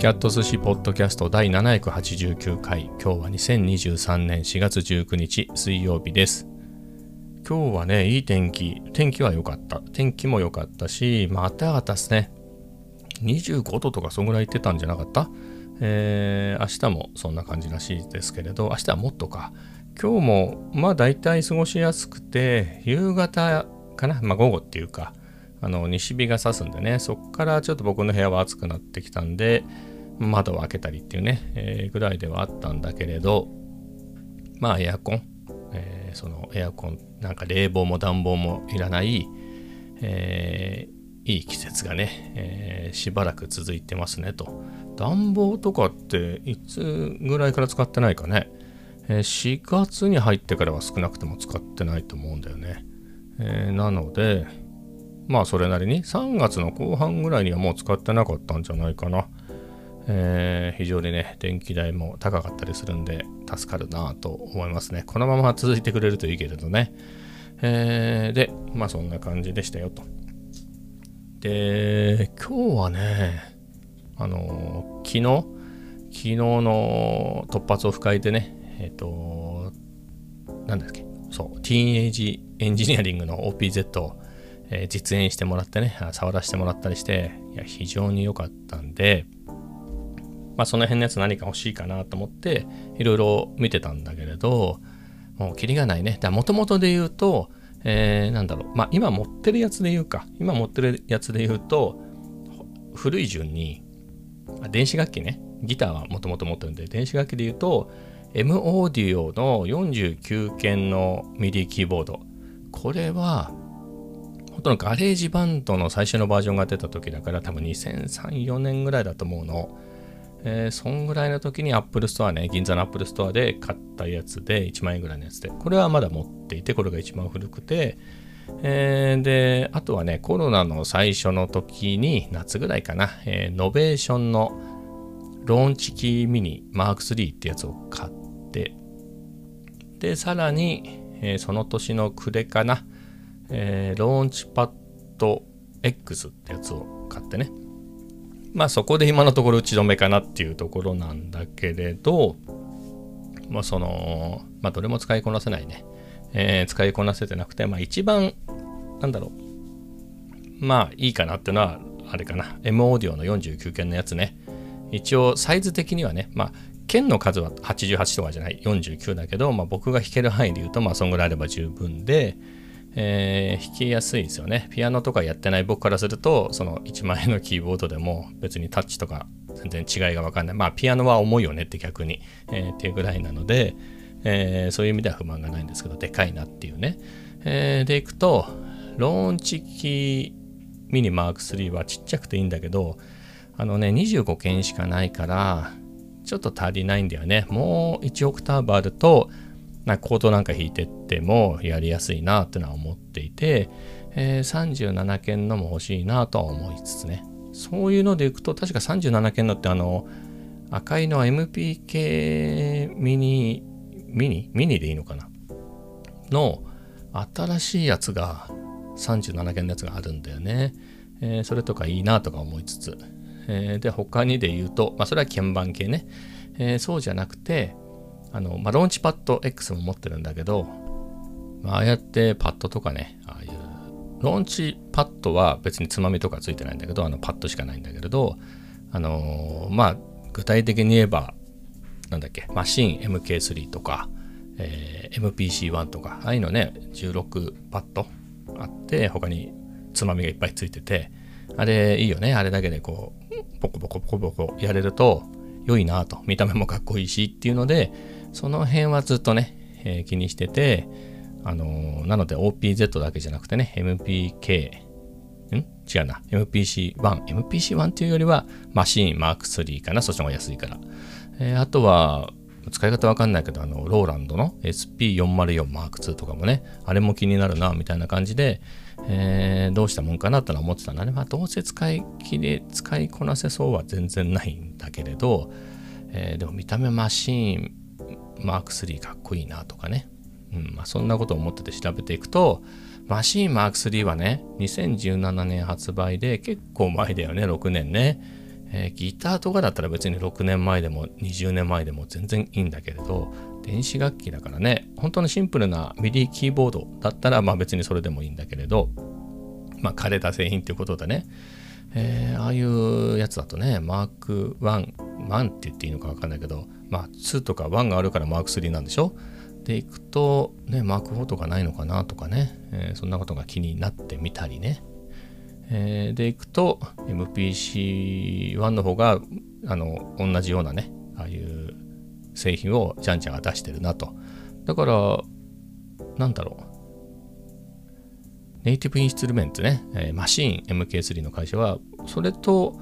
キャット寿司ポッドキャスト第789回。今日は2023年4月19日水曜日です。今日はねいい天気。天気は良かった。天気も良かったしまたかったですね。25度とかそんぐらい行ってたんじゃなかった？えー、明日もそんな感じらしいですけれど明日はもっとか。今日もまあ大体過ごしやすくて夕方かな？まあ午後っていうかあの西日が差すんでねそっからちょっと僕の部屋は暑くなってきたんで窓を開けたりっていうね、えー、ぐらいではあったんだけれどまあエアコン、えー、そのエアコンなんか冷房も暖房もいらない、えー、いい季節がね、えー、しばらく続いてますねと。暖房とかっていつぐらいから使ってないかね、え4月に入ってからは少なくとも使ってないと思うんだよね、えなのでまあそれなりに3月の後半ぐらいにはもう使ってなかったんじゃないかな。えー、非常にね、電気代も高かったりするんで助かるなと思いますね。このまま続いてくれるといいけれどね。えー、で、まあそんな感じでしたよと。で、今日はね、あの、昨日、昨日の突発オフ会でね、えっ、ー、と、なんだっけ、そう、ティーンエイジエンジニアリングの OPZ をえー、実演してもらってね、触らせてもらったりして、いや、非常に良かったんで、まあ、その辺のやつ何か欲しいかなと思って、いろいろ見てたんだけれど、もうキリがないね。だもともとで言うと、えー、なんだろう、まあ、今持ってるやつで言うか、今持ってるやつで言うと、古い順に、電子楽器ね、ギターはもともと持ってるんで、電子楽器で言うと、M-Audio の49鍵の MIDI キーボード。これは、本当の GarageBand の最初のバージョンが出た時だから多分2003、4年ぐらいだと思うの。えー、そんぐらいの時に Apple Store ね、銀座の Apple Store で買ったやつで、1万円ぐらいのやつで、これはまだ持っていて、これが一番古くて、えー、で、あとはね、コロナの最初の時に、夏ぐらいかな、えー、 Novation のローンチキーミニマーク3ってやつを買って、で、さらに、えー、その年の暮れかな、えー、ローンチパッド X ってやつを買ってね。まあそこで今のところ打ち止めかなっていうところなんだけれど、まあその、まあどれも使いこなせないね。えー、使いこなせてなくて、まあ一番、なんだろう。まあいいかなっていうのは、あれかな。M オーディオの49件のやつね。一応サイズ的にはね、まあ剣の数は88とかじゃない49だけど、まあ、僕が弾ける範囲で言うとまあそんぐらいあれば十分で、えー、弾きやすいですよね。ピアノとかやってない僕からすると、その1万円のキーボードでも別にタッチとか全然違いがわかんない。まあ、ピアノは重いよねって逆に、えー、っていうぐらいなので、えー、そういう意味では不満がないんですけど、でかいなっていうね。えー、でいくと、ローンチキーミニマーク3はちっちゃくていいんだけど、あのね、25件しかないから、ちょっと足りないんだよね。もう1オクターブあると、なコードなんか弾いてってもやりやすいなってのは思っていて、えー、37件のも欲しいなとは思いつつね。そういうのでいくと確か37件のってあの赤いのは MPK ミニミニ？ミニでいいのかな？の新しいやつが37件のやつがあるんだよね、えー、それとかいいなとか思いつつ、えー、で他にで言うと、まあ、それは鍵盤系ね、えー、そうじゃなくてあの、まあ、ローンチパッド X も持ってるんだけど、まあ、ああやってパッドとかね、ああいう、ローンチパッドは別につまみとかついてないんだけど、あのパッドしかないんだけれど、あのー、まあ、具体的に言えば、なんだっけ、マシン MK3 とか、えー、MPC1 とか、ああいうのね、16パッドあって、他につまみがいっぱいついてて、あれいいよね。あれだけでこう、ポコポコポコポコやれると良いなと。見た目もかっこいいしっていうので、その辺はずっとね、えー、気にしてて、あのー、なので OPZ だけじゃなくてね、MPK、ん？違うな。MPC1。MPC1 っていうよりは、マシーンマーク3かな？そっちの方が安いから。えー、あとは、使い方わかんないけど、あの、ローランドの SP404 マーク2とかもね、あれも気になるな、みたいな感じで、えー、どうしたもんかなってのは思ってたんだね。まあ、どうせ使い切れ、使いこなせそうは全然ないんだけれど、えー、でも見た目マシーンマーク3かっこいいなとかね、うんまあ、そんなことを思ってて調べていくとマシーンマーク3はね2017年発売で結構前だよね6年ね、えー、ギターとかだったら別に6年前でも20年前でも全然いいんだけれど電子楽器だからね本当のシンプルなミディキーボードだったらまあ別にそれでもいいんだけれどまあ枯れた製品っていうことでね、えー、ああいうやつだとねマーク1 1って言っていいのか分かんないけどまあ2とか1があるからマーク3なんでしょ？でいくとねマーク4とかないのかなとかね、えー、そんなことが気になってみたりね。えー、でいくと MPC1 の方があの同じようなねああいう製品をジャンちゃんが出してるなと。だからなんだろう。ネイティブインストゥルメンツね、えー、マシーン MK3 の会社はそれと,、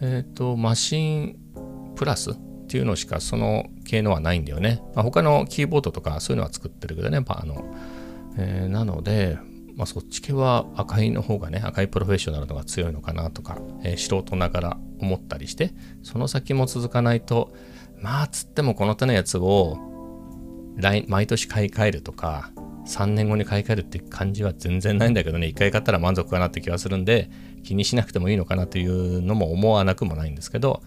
えーと、マシーンプラスっていうのしかその系のはないんだよね、まあ、他のキーボードとかそういうのは作ってるけどね。まあの、えー、なのでまあ、そっち系は赤いの方がね赤いプロフェッショナルのが強いのかなとか、えー、素人ながら思ったりしてその先も続かないとまあつってもこの手のやつを来毎年買い替えるとか3年後に買い替えるって感じは全然ないんだけどね一回買ったら満足かなって気はするんで気にしなくてもいいのかなというのも思わなくもないんですけど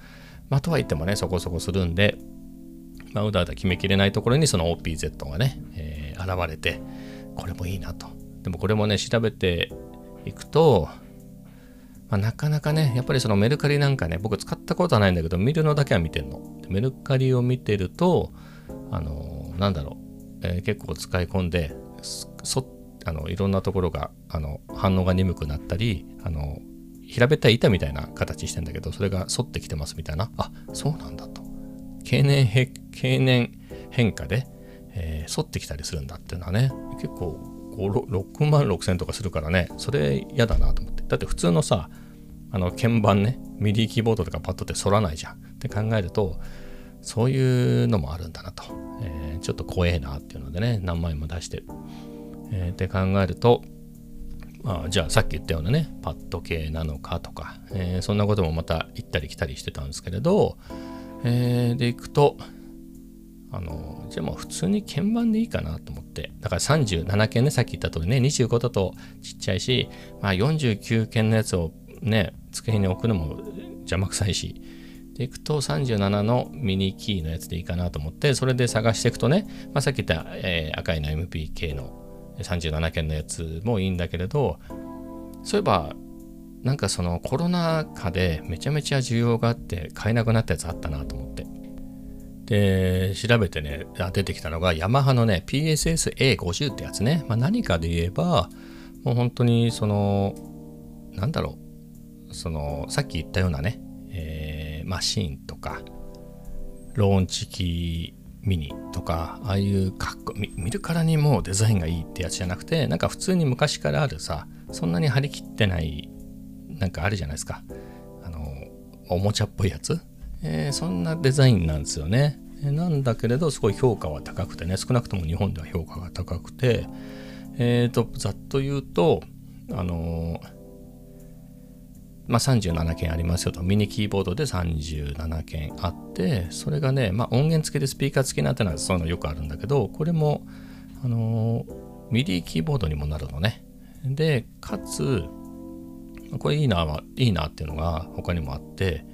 まあとは言ってもねそこそこするんでまあうだうだ決めきれないところにその OPZ がね、えー、現れてこれもいいなとでもこれもね、調べていくと、まあ、なかなかね、やっぱりそのメルカリなんかね、僕使ったことはないんだけど、見るのだけは見てんの。メルカリを見てると、あの、なんだろう、えー、結構使い込んで、そあのいろんなところがあの反応が鈍くなったり、あの平べったい板みたいな形してんだけど、それが反ってきてますみたいな、あそうなんだと。経年経年変化で、えー、反ってきたりするんだっていうのはね、結構6万6千とかするからね、それ嫌だなと思って。だって普通のさ、あの鍵盤ね、ミディキーボードとかパッドって反らないじゃんって考えると、そういうのもあるんだなと。えー、ちょっと怖えなっていうのでね、何枚も出してる。えー、って考えると、まあ、じゃあさっき言ったようなね、パッド系なのかとか、えー、そんなこともまた行ったり来たりしてたんですけれど、えー、でいくと、あの、じゃあもう普通に鍵盤でいいかなと思って。だから37件ね、さっき言った通りね、25だとちっちゃいし、まあ49件のやつをね、机に置くのも邪魔くさいし。でいくと37のミニキーのやつでいいかなと思って、それで探していくとね、まあ、さっき言った、えー、赤いの MPK の37件のやつもいいんだけれど、そういえば、なんかそのコロナ禍でめちゃめちゃ需要があって買えなくなったやつあったなと思って。で、調べてね、出てきたのが、ヤマハのね、PSS-A50 ってやつね。まあ、何かで言えば、もう本当に、その、なんだろう、その、さっき言ったようなね、マシンとか、ローンチキミニとか、ああいうかっこ見るからにもうデザインがいいってやつじゃなくて、なんか普通に昔からあるさ、そんなに張り切ってない、なんかあるじゃないですか。あの、おもちゃっぽいやつ。えー、そんなデザインなんですよね。なんだけれどすごい評価は高くてね少なくとも日本では評価が高くてえっ、ー、とざっと言うとあのー、まあ、37件ありますよとミニキーボードで37件あってそれがね、まあ、音源付きでスピーカー付きなんてのはそういうのよくあるんだけどこれもあの、ミディキーボードにもなるのねでかつこれいいないいなっていうのが他にもあって、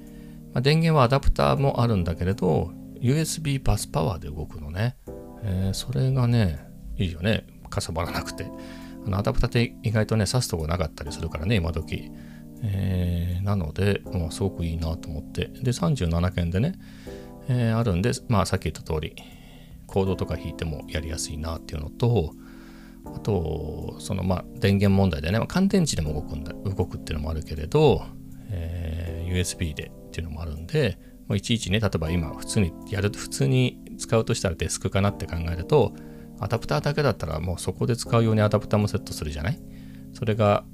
まあ、電源はアダプターもあるんだけれど USB バスパワーで動くのね。えー、それがね、いいよね。かさばらなくて。あのアダプターって意外とね、挿すとこなかったりするからね、今時。えー、なので、まあ、すごくいいなと思って。で、37件でね、えー、あるんで、まあ、さっき言った通り、コードとか弾いてもやりやすいなっていうのと、あと、そのまあ電源問題でね、まあ、乾電池でも動くんだ動くっていうのもあるけれど、えー、USB でっていうのもあるんで、もいちいちね、例えば今普通にやる、普通に使うとしたらデスクかなって考えると、アダプターだけだったらもうそこで使うようにアダプターもセットするじゃない？それが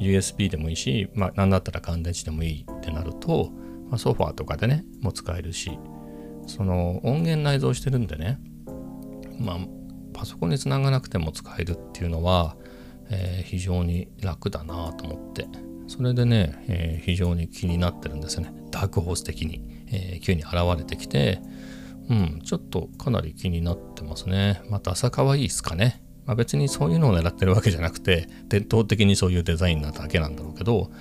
USB でもいいし、まあなんだったら乾電池でもいいってなると、まあ、ソファーとかでね、もう使えるし、その音源内蔵してるんでね、まあパソコンにつながなくても使えるっていうのは、えー、非常に楽だなと思って、それでね、えー、非常に気になってるんですよね。ダークホース的に。えー、急に現れてきて、うん、ちょっとかなり気になってますね。また朝可愛いですかね。まあ、別にそういうのを狙ってるわけじゃなくて、伝統的にそういうデザインなだけなんだろうけど、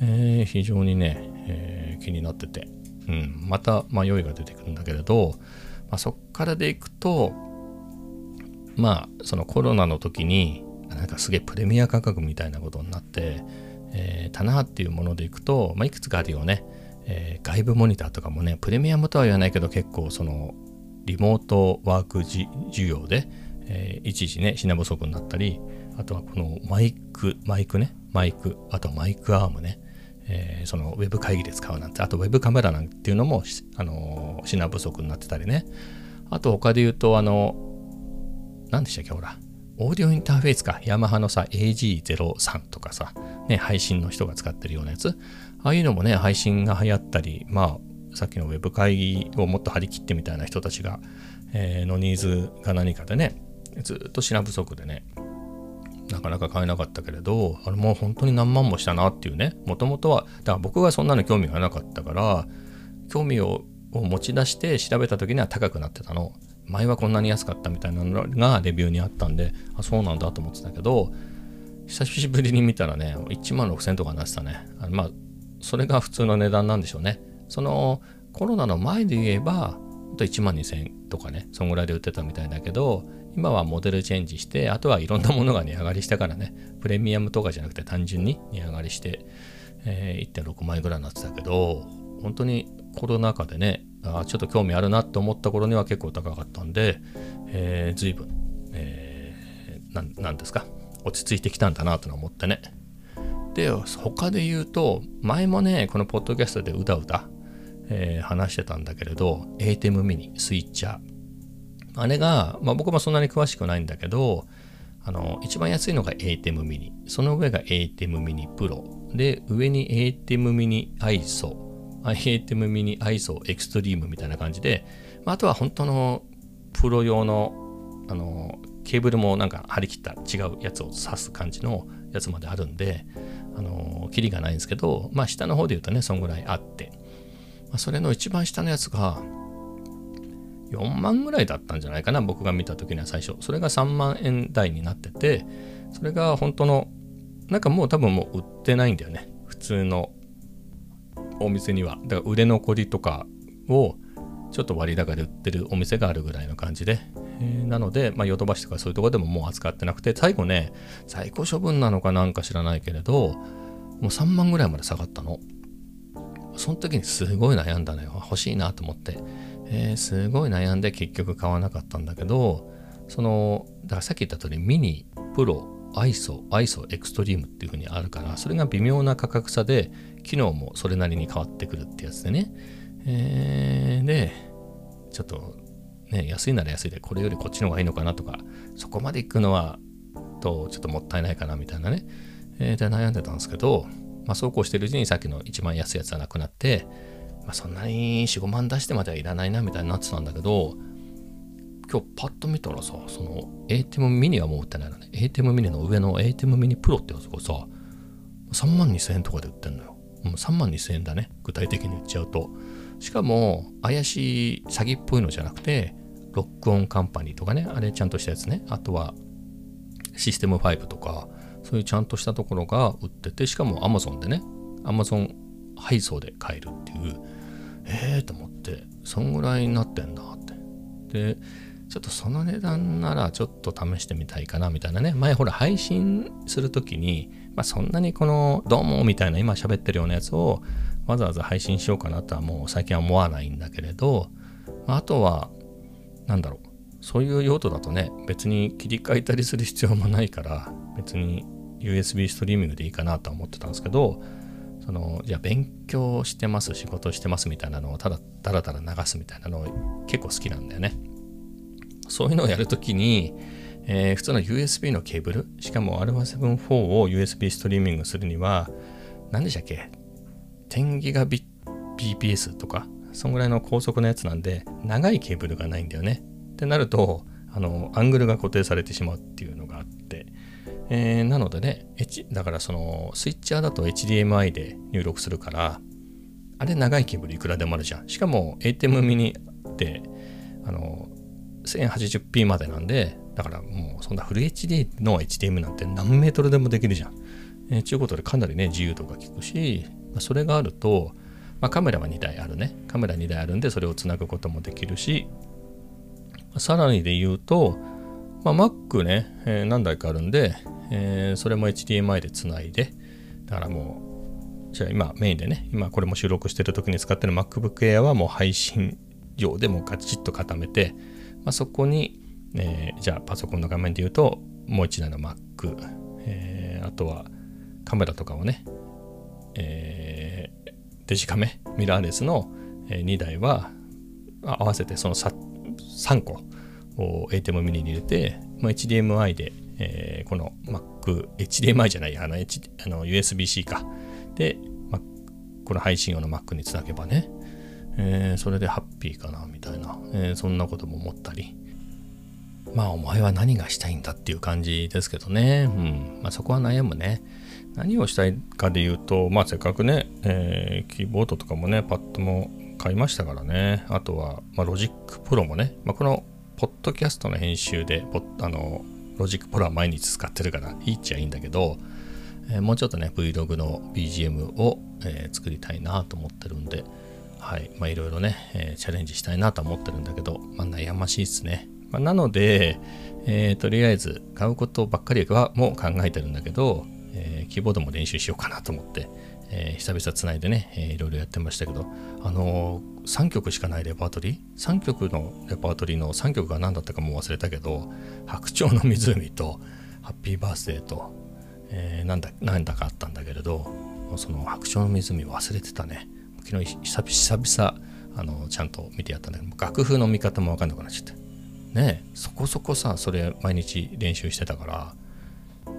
えー、非常にね、えー、気になってて、うん、また迷いが出てくるんだけれど、まあ、そっからでいくとまあそのコロナの時になんかすげえプレミア価格みたいなことになって、えー、棚っていうものでいくと、まあ、いくつかあるよね、えー、外部モニターとかもねプレミアムとは言わないけど結構そのリモートワーク需要で、えー、一時ね品不足になったりあとはこのマイクマイクねマイクあとマイクアームねえー、そのウェブ会議で使うなんてあとウェブカメラなんていうのも、あの品不足になってたりね。あと他で言うとあの何でしたっけほら。オーディオインターフェースか。ヤマハのさ AG03 とかさ、ね、配信の人が使ってるようなやつ。ああいうのもね配信が流行ったりまあさっきのウェブ会議をもっと張り切ってみたいな人たちが、えー、のニーズが何かでねずっと品不足でねなかなか買えなかったけれどあれもう本当に何万もしたなっていうねもともとはだから僕がそんなの興味がなかったから興味を持ち出して調べた時には高くなってたの。前はこんなに安かったみたいなのがレビューにあったんであそうなんだと思ってたけど久しぶりに見たらね1万6000とかなってたね。あまあそれが普通の値段なんでしょうね。そのコロナの前で言えば1万2000とかねそんぐらいで売ってたみたいだけど今はモデルチェンジして、あとはいろんなものが値上がりしたからね、プレミアムとかじゃなくて単純に値上がりして、えー、1.6万円ぐらいになってたけど、本当にコロナ禍でね、あちょっと興味あるなと思った頃には結構高かったんで、え、随分、えー、なんですか、落ち着いてきたんだなと思ってね。で、他で言うと、前もね、このポッドキャストでうだうだ、えー、話してたんだけれど、ATEM ミニ、スイッチャー、あれが、まあ、僕もそんなに詳しくないんだけど、あの、一番安いのが ATEM mini。その上が ATEM mini Pro。で、上に ATEM mini ISO。ATEM mini ISO Extreme みたいな感じで、まあ、あとは本当のプロ用の、あの、ケーブルもなんか張り切った違うやつを挿す感じのやつまであるんで、あの、キリがないんですけど、まあ下の方で言うとね、そんぐらいあって、まあ、それの一番下のやつが、4万ぐらいだったんじゃないかな僕が見た時には最初。それが3万円台になっててそれが本当のなんかもう多分もう売ってないんだよね。普通のお店には。だから売れ残りとかをちょっと割高で売ってるお店があるぐらいの感じで、えー、なので、まあ、ヨドバシとかそういうとこでももう扱ってなくて最後ね在庫処分なのかなんか知らないけれどもう3万ぐらいまで下がったの。その時にすごい悩んだのよ。欲しいなと思って。えー、すごい悩んで結局買わなかったんだけどそのだからさっき言った通りミニプロアイソアイソエクストリームっていう風にあるからそれが微妙な価格差で機能もそれなりに変わってくるってやつでね、えー、でちょっとね安いなら安いでこれよりこっちの方がいいのかなとかそこまで行くのはとちょっともったいないかなみたいなね、えー、で悩んでたんですけど、まあ、そうこうしてるうちにさっきの一番安いやつはなくなってまあ、そんなに4、5万出してまではいらないなみたいになってたんだけど、今日パッと見たらさ、その ATEM ミニはもう売ってないのね。ATEM ミニの上の ATEM ミニプロってやつがさ、3万2000円とかで売ってんのよ。う3万2000円だね。具体的に言っちゃうと。しかも、怪しい詐欺っぽいのじゃなくて、ロックオンカンパニーとかね、あれちゃんとしたやつね。あとは、システム5とか、そういうちゃんとしたところが売ってて、しかも Amazon でね、Amazon 配送で買えるっていう、ええー、と思ってそんぐらいになってんだって。でちょっとその値段ならちょっと試してみたいかなみたいなね。前ほら配信する時に、まあ、そんなにこの「どうも」みたいな今喋ってるようなやつをわざわざ配信しようかなとはもう最近は思わないんだけれど、まあ、あとは何だろう。そういう用途だとね別に切り替えたりする必要もないから別に USB ストリーミングでいいかなとは思ってたんですけどそのいや勉強してます仕事してますみたいなのをただだらだら流すみたいなの結構好きなんだよね。そういうのをやるときに、えー、普通の USB のケーブルしかも α7-4 を USB ストリーミングするには何でしたっけ？10ギガ BPS とかそんぐらいの高速のやつなんで長いケーブルがないんだよね。ってなるとあのアングルが固定されてしまうっていうのがあって。えー、なのでね、H、だからそのスイッチャーだと HDMI で入力するから、あれ長いケーブルいくらでもあるじゃん。しかも ATEM ミニってあの 1080p までなんで、だからもうそんなフル HD の HDM なんて何メートルでもできるじゃん。えー、ちゅうことでかなりね、自由度が効くし、まあそれがあると、まあ、カメラは2台あるねカメラ2台あるんでそれをつなぐこともできるしさらにで言うと、まあ、Mac ね、えー、何台かあるんで、えー、それも HDMI でつないでだからもうじゃあ今メインでね今これも収録してる時に使ってる MacBook Air はもう配信用でもうガチッと固めて、まあ、そこに、えー、じゃあパソコンの画面で言うともう1台の Mac、えー、あとはカメラとかをね、えー、デジカメミラーレスの2台は合わせてその3個を ATEM ミニに入れて、まあ、HDMI で、えー、この Mac、HDMI じゃない、あの、H、あの USB-C か。で、ま、この配信用の Mac につなげばね、えー、それでハッピーかな、みたいな、えー、そんなことも思ったり。まあ、お前は何がしたいんだっていう感じですけどね。うん。まあ、そこは悩むね。何をしたいかで言うと、まあ、せっかくね、えー、キーボードとかもね、パッドも買いましたからね。あとは、まあ、 Logic Pro もね、まあ、このポッドキャストの編集で、ポッあの、 Logic Pro は毎日使ってるからいいっちゃいいんだけど、えー、もうちょっとね、Vlog の BGM を、えー、作りたいなと思ってるんで、はい、まあいろいろね、えー、チャレンジしたいなと思ってるんだけど、まあ悩ましいっすね。まあ、なので、えー、とりあえず買うことばっかりはもう考えてるんだけど、えー、キーボードも練習しようかなと思って、えー、久々つないでね、えー、いろいろやってましたけど、あのー、3曲しかないレパートリー ?3 曲のレパートリーの3曲が何だったかも忘れたけど、白鳥の湖と、ハッピーバースデーと、えー、なんだ、なんだかあったんだけれど、その白鳥の湖忘れてたね。昨日久々、あの、ちゃんと見てやったんだけど、楽譜の見方もわかんなくなっちゃって。ねそこそこさ、それ毎日練習してたから、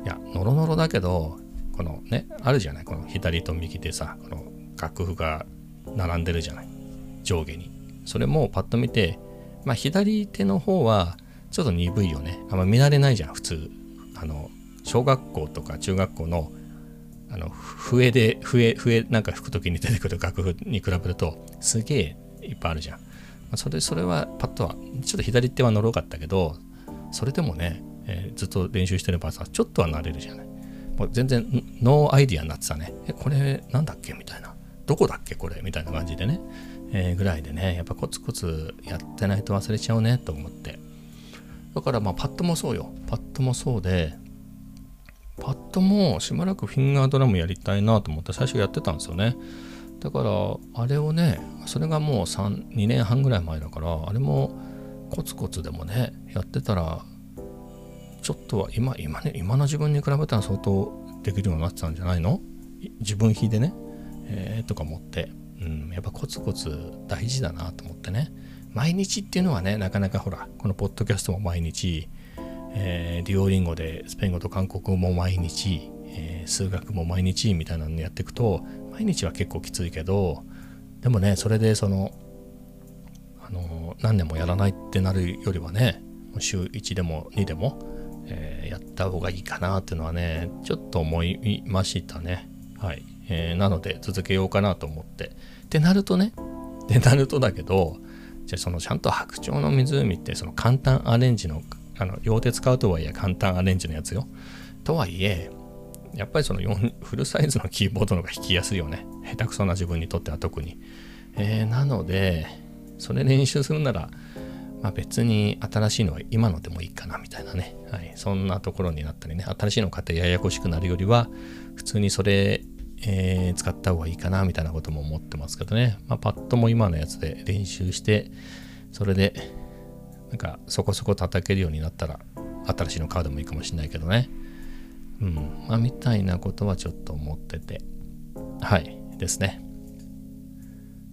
いや、ノロノロだけど、このね、あるじゃない？この左と右でさ、この楽譜が並んでるじゃない？上下に。それもパッと見て、まあ左手の方はちょっと鈍いよね。あんま見慣れないじゃん、普通。あの、小学校とか中学校のあの笛で笛笛なんか吹く時に出てくる楽譜に比べるとすげえいっぱいあるじゃん。それそれはパッとはちょっと左手はのろかったけどそれでもね、えー、ずっと練習してればさちょっとは慣れるじゃない？もう全然 no idea になってたね。え、これなんだっけ？みたいな。どこだっけ？これ？みたいな感じでね。えー、ぐらいでね、やっぱコツコツやってないと忘れちゃうねと思って。だからまあパッドもそうよ。パッドもそうで、パッドもしばらくフィンガードラムやりたいなと思って最初やってたんですよね。だからあれをね、それがもう3、2年半ぐらい前だから、あれもコツコツでもね、やってたらちょっとは今、今ね、今の自分に比べたら相当できるようになってたんじゃないの？自分比でね、えー、とか思って、うん、やっぱコツコツ大事だなと思ってね。毎日っていうのはね、なかなかほら、このポッドキャストも毎日、えー、デュオリンゴでスペイン語と韓国語も毎日、えー、数学も毎日みたいなのやっていくと、毎日は結構きついけど、でもね、それでその、あの、何年もやらないってなるよりはね、週1でも2でも、えー、やった方がいいかなっていうのはね、ちょっと思いましたね。はい。えー、なので続けようかなと思って。ってなるとね、ってなるとだけど、じゃあそのちゃんと白鳥の湖ってその簡単アレンジの、あの、両手使うとはいえ簡単アレンジのやつよ。とはいえ、やっぱりその4フルサイズのキーボードの方が弾きやすいよね。下手くそな自分にとっては特に。えー、なので、それ練習するなら、まあ、別に新しいのは今のでもいいかなみたいなね、はい、そんなところになったりね、新しいの買ってややこしくなるよりは、普通にそれ、えー、使った方がいいかなみたいなことも思ってますけどね、まあ、パッドも今のやつで練習して、それで、なんかそこそこ叩けるようになったら、新しいの買うでもいいかもしれないけどね。うん、まあ、みたいなことはちょっと思ってて、はい。ですね。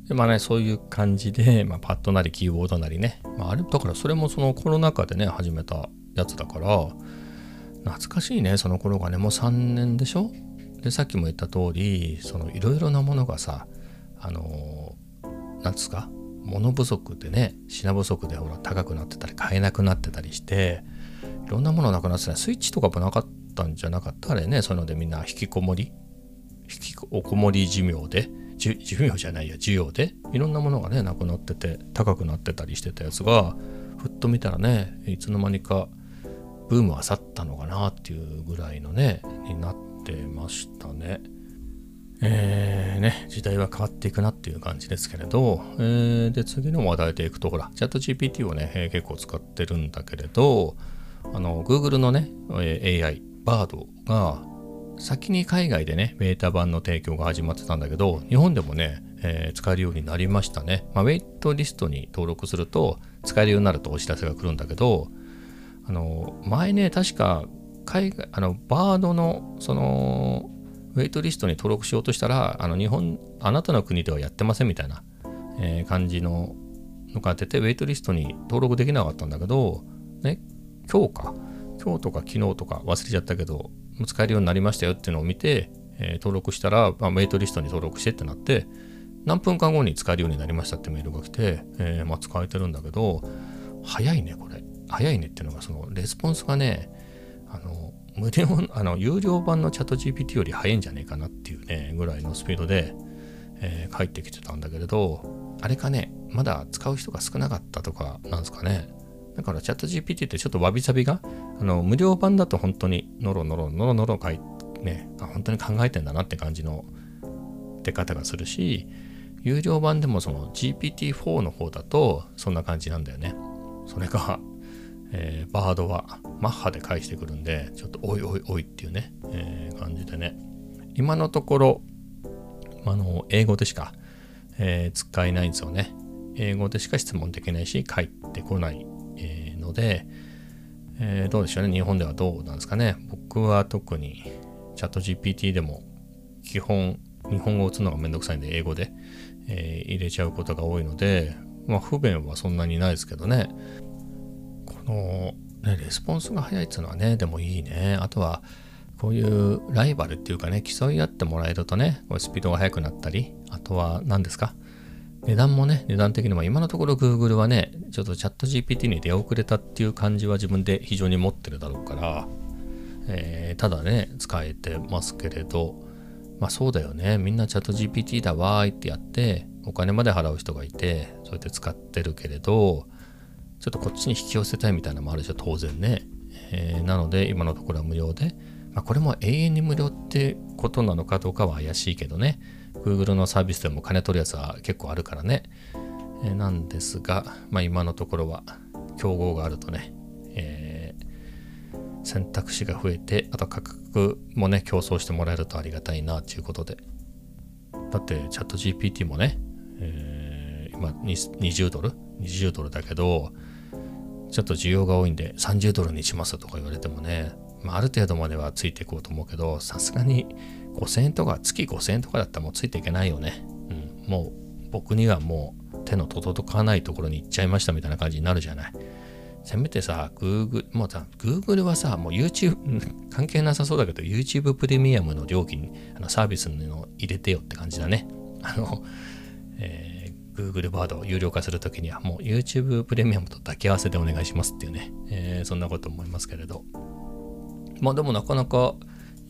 でまあね、そういう感じで、まあ、パッドなりキーボードなりね、まあ、あれだからそれもそのコロナ禍でね始めたやつだから懐かしいねその頃がね。もう3年でしょ？でさっきも言った通りそのいろいろなものがさあのなんですか？物不足でね品不足でほら高くなってたり買えなくなってたりしていろんなものなくなってたスイッチとかもなかったんじゃなかった？あれねそういうのでみんな引きこもり引きこもり寿命で寿命じゃないや需要で？いろんなものがねなくなってて高くなってたりしてたやつがふっと見たらねいつの間にかブームは去ったのかなっていうぐらいのねになってましたね。えー、ね、時代は変わっていくなっていう感じですけれど、えー、で、次の話題でいくと、ほら、チャット GPT をね、えー、結構使ってるんだけれど、あの、Google のね、AI、BARD が、先に海外でね、ベータ版の提供が始まってたんだけど、日本でもね、えー、使えるようになりましたね。まあ、ウェイトリストに登録すると、使えるようになるとお知らせが来るんだけど、あの、前ね、確か、海外、あの、バードの、その、ウェイトリストに登録しようとしたら、あの、日本、あなたの国ではやってませんみたいな、えー、感じののが出て、ウェイトリストに登録できなかったんだけど、ね、今日か、今日とか昨日とか忘れちゃったけど、使えるようになりましたよっていうのを見て、えー、登録したら、まあ、ウェイトリストに登録してってなって、何分間後に使えるようになりましたってメールが来て、えー、まあ、使えてるんだけど、早いね、これ。早いねっていうのが、そのレスポンスがね、あの、無料、あの、有料版のチャット GPT より早いんじゃねえかなっていうね、ぐらいのスピードで、えー、帰ってきてたんだけれど、あれかね、まだ使う人が少なかったとかなんですかね。だからチャット GPT ってちょっとわびさびが、あの、無料版だと本当にノロノロノロノロ書いて、ね、本当に考えてんだなって感じの出方がするし、有料版でもその GPT-4 の方だとそんな感じなんだよね。それが、えー、バードはマッハで返してくるんで、ちょっとおいおいおいっていうね、えー、感じでね。今のところ、あの、英語でしか、えー、使えないんですよね。英語でしか質問できないし、返ってこない、ので、えー、どうでしょうね。日本ではどうなんですかね。僕は特にチャット GPT でも基本日本語を打つのがめんどくさいんで英語で、えー、入れちゃうことが多いので、まあ不便はそんなにないですけどね。この、ね、レスポンスが早いっていうのはね、でもいいね。あとは、こういうライバルっていうかね、競い合ってもらえるとね、これスピードが速くなったり、あとは何ですか？値段もね、値段的にも今のところ Google はね、ちょっとチャット GPT に出遅れたっていう感じは自分で非常に持ってるだろうから、えー、ただね、使えてますけれど、まあそうだよね、みんなチャット GPT だわーいってやって、お金まで払う人がいて、そうやって使ってるけれど、ちょっとこっちに引き寄せたいみたいなのもあるでしょ、当然ね。えー、なので、今のところは無料で、まあ、これも永遠に無料ってことなのかどうかは怪しいけどね。Google のサービスでも金取るやつは結構あるからね。えー、なんですが、まあ、今のところは競合があるとね、えー、選択肢が増えて、あと価格もね、競争してもらえるとありがたいなということで。だってチャット GPT もね、えー、今20ドル ?20 ドルだけど、ちょっと需要が多いんで30ドルにしますとか言われてもね、まあ、ある程度まではついていこうと思うけど、さすがに5000円とか、月5000円とかだったらもうついていけないよね。うん、もう僕にはもう手の届かないところに行っちゃいましたみたいな感じになるじゃない。せめてさ、Google、もうさ、Google はさ、もう YouTube、関係なさそうだけど、YouTube プレミアムの料金、あのサービスの入れてよって感じだね。あの、えー、Google バードを有料化するときには、もう YouTube プレミアムと抱き合わせでお願いしますっていうね、えー、そんなこと思いますけれど。まあでもなかなか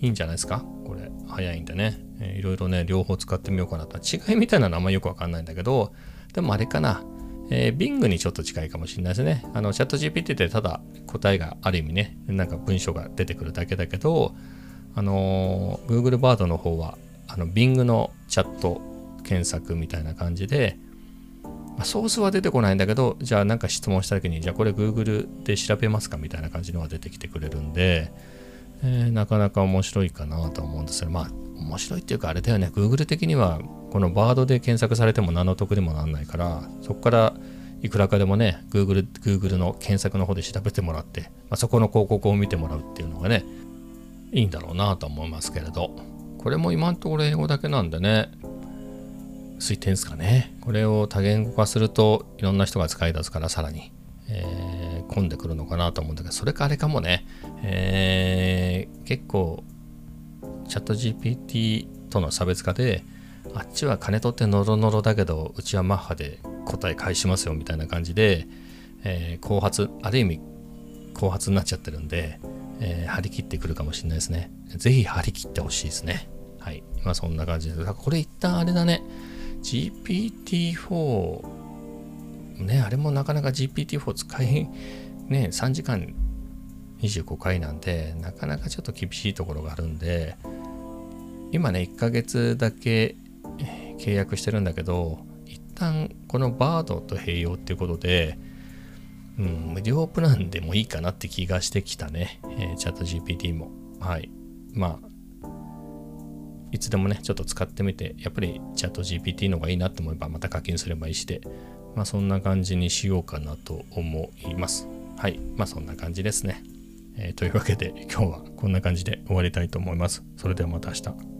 いいんじゃないですか？これ早いんでね、えー、いろいろね両方使ってみようかなと。違いみたいなのあんまよくわかんないんだけど。でもあれかな。えー、Bing にちょっと近いかもしれないですね。あの、チャット GPT ってただ答えがある意味ね、なんか文章が出てくるだけだけど、あのー、Google バードの方は、あの、Bing のチャット検索みたいな感じで、まあ、ソースは出てこないんだけど、じゃあなんか質問した時に、じゃあこれ Google で調べますかみたいな感じのが出てきてくれるんで、えー、なかなか面白いかなと思うんですよ。まあ、面白いっていうかあれだよね、Google 的にはこのバードで検索されても何の得にもなんないから、そこからいくらかでもね、Google, Google の検索の方で調べてもらって、まあ、そこの広告を見てもらうっていうのがね、いいんだろうなと思いますけれど、これも今のところ英語だけなんでね、空いてんすかね。これを多言語化するといろんな人が使い出すからさらに、えー、混んでくるのかなと思うんだけど、それかあれかもね、えー、結構チャット GPT との差別化で、あっちは金取ってノロノロだけど、うちはマッハで答え返しますよみたいな感じで、えー、後発、ある意味後発になっちゃってるんで、えー、張り切ってくるかもしれないですね。ぜひ張り切ってほしいですね。はい。まあそんな感じです。これ一旦あれだね。GPT-4 ね、あれもなかなか GPT-4 使い、ね、3時間25回なんで、なかなかちょっと厳しいところがあるんで、今ね、1ヶ月だけ契約してるんだけど、一旦このバードと併用っていうことで、うん、無料プランでもいいかなって気がしてきたね。えー、チャット GPT も。はい。まあ、いつでもね、ちょっと使ってみて、やっぱりチャット GPT の方がいいなと思えば、また課金すればいいしで、まあそんな感じにしようかなと思います。はい。まあそんな感じですね。えー、というわけで今日はこんな感じで終わりたいと思います。それではまた明日。